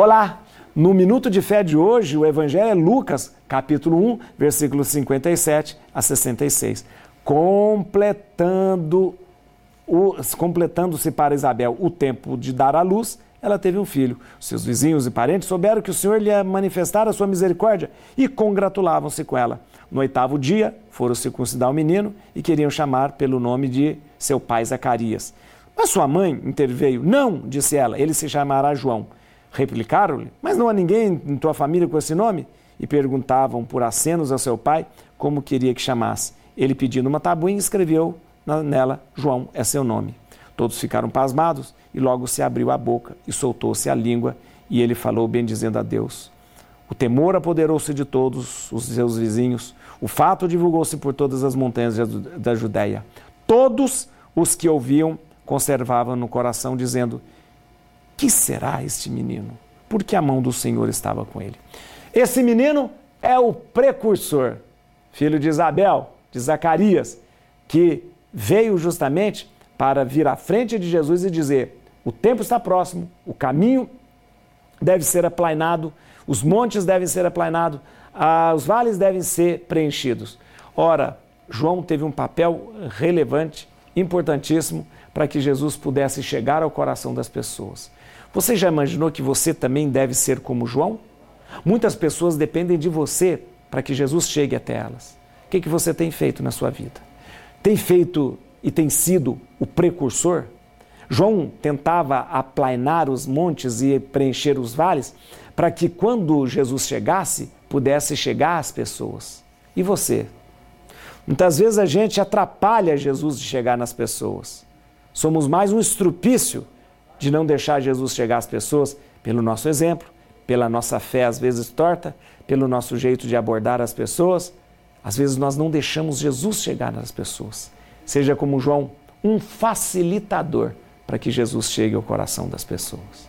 Olá! No Minuto de Fé de hoje, o Evangelho é Lucas, capítulo 1, versículos 57 a 66. Completando completando-se para Isabel o tempo de dar à luz, ela teve um filho. Seus vizinhos e parentes souberam que o Senhor lhe ia manifestar a sua misericórdia e congratulavam-se com ela. No oitavo dia, foram circuncidar o menino e queriam chamar pelo nome de seu pai Zacarias. Mas sua mãe interveio. Não, disse ela, ele se chamará João. Replicaram-lhe, mas não há ninguém em tua família com esse nome? E perguntavam por acenos ao seu pai como queria que chamasse. Ele, pedindo uma tabuinha, escreveu nela: João é seu nome. Todos ficaram pasmados e logo se abriu a boca e soltou-se a língua e ele falou, bendizendo a Deus. O temor apoderou-se de todos os seus vizinhos. O fato divulgou-se por todas as montanhas da Judéia. Todos os que ouviam conservavam no coração, dizendo: Que será este menino? Porque a mão do Senhor estava com ele. Esse menino é o precursor, filho de Isabel, de Zacarias, que veio justamente para vir à frente de Jesus e dizer: o tempo está próximo, o caminho deve ser aplainado, os montes devem ser aplainados, os vales devem ser preenchidos. Ora, João teve um papel relevante, importantíssimo, para que Jesus pudesse chegar ao coração das pessoas. Você já imaginou que você também deve ser como João? Muitas pessoas dependem de você para que Jesus chegue até elas. O que, que você tem feito na sua vida? tem feito e tem sido o precursor. João tentava aplainar os montes e preencher os vales para que quando Jesus chegasse, pudesse chegar às pessoas. E você? Muitas vezes a gente atrapalha Jesus de chegar nas pessoas. Somos mais um estrupício de não deixar Jesus chegar às pessoas pelo nosso exemplo, pela nossa fé às vezes torta, pelo nosso jeito de abordar as pessoas às vezes nós não deixamos Jesus chegar nas pessoas. Seja como João, um facilitador para que Jesus chegue ao coração das pessoas.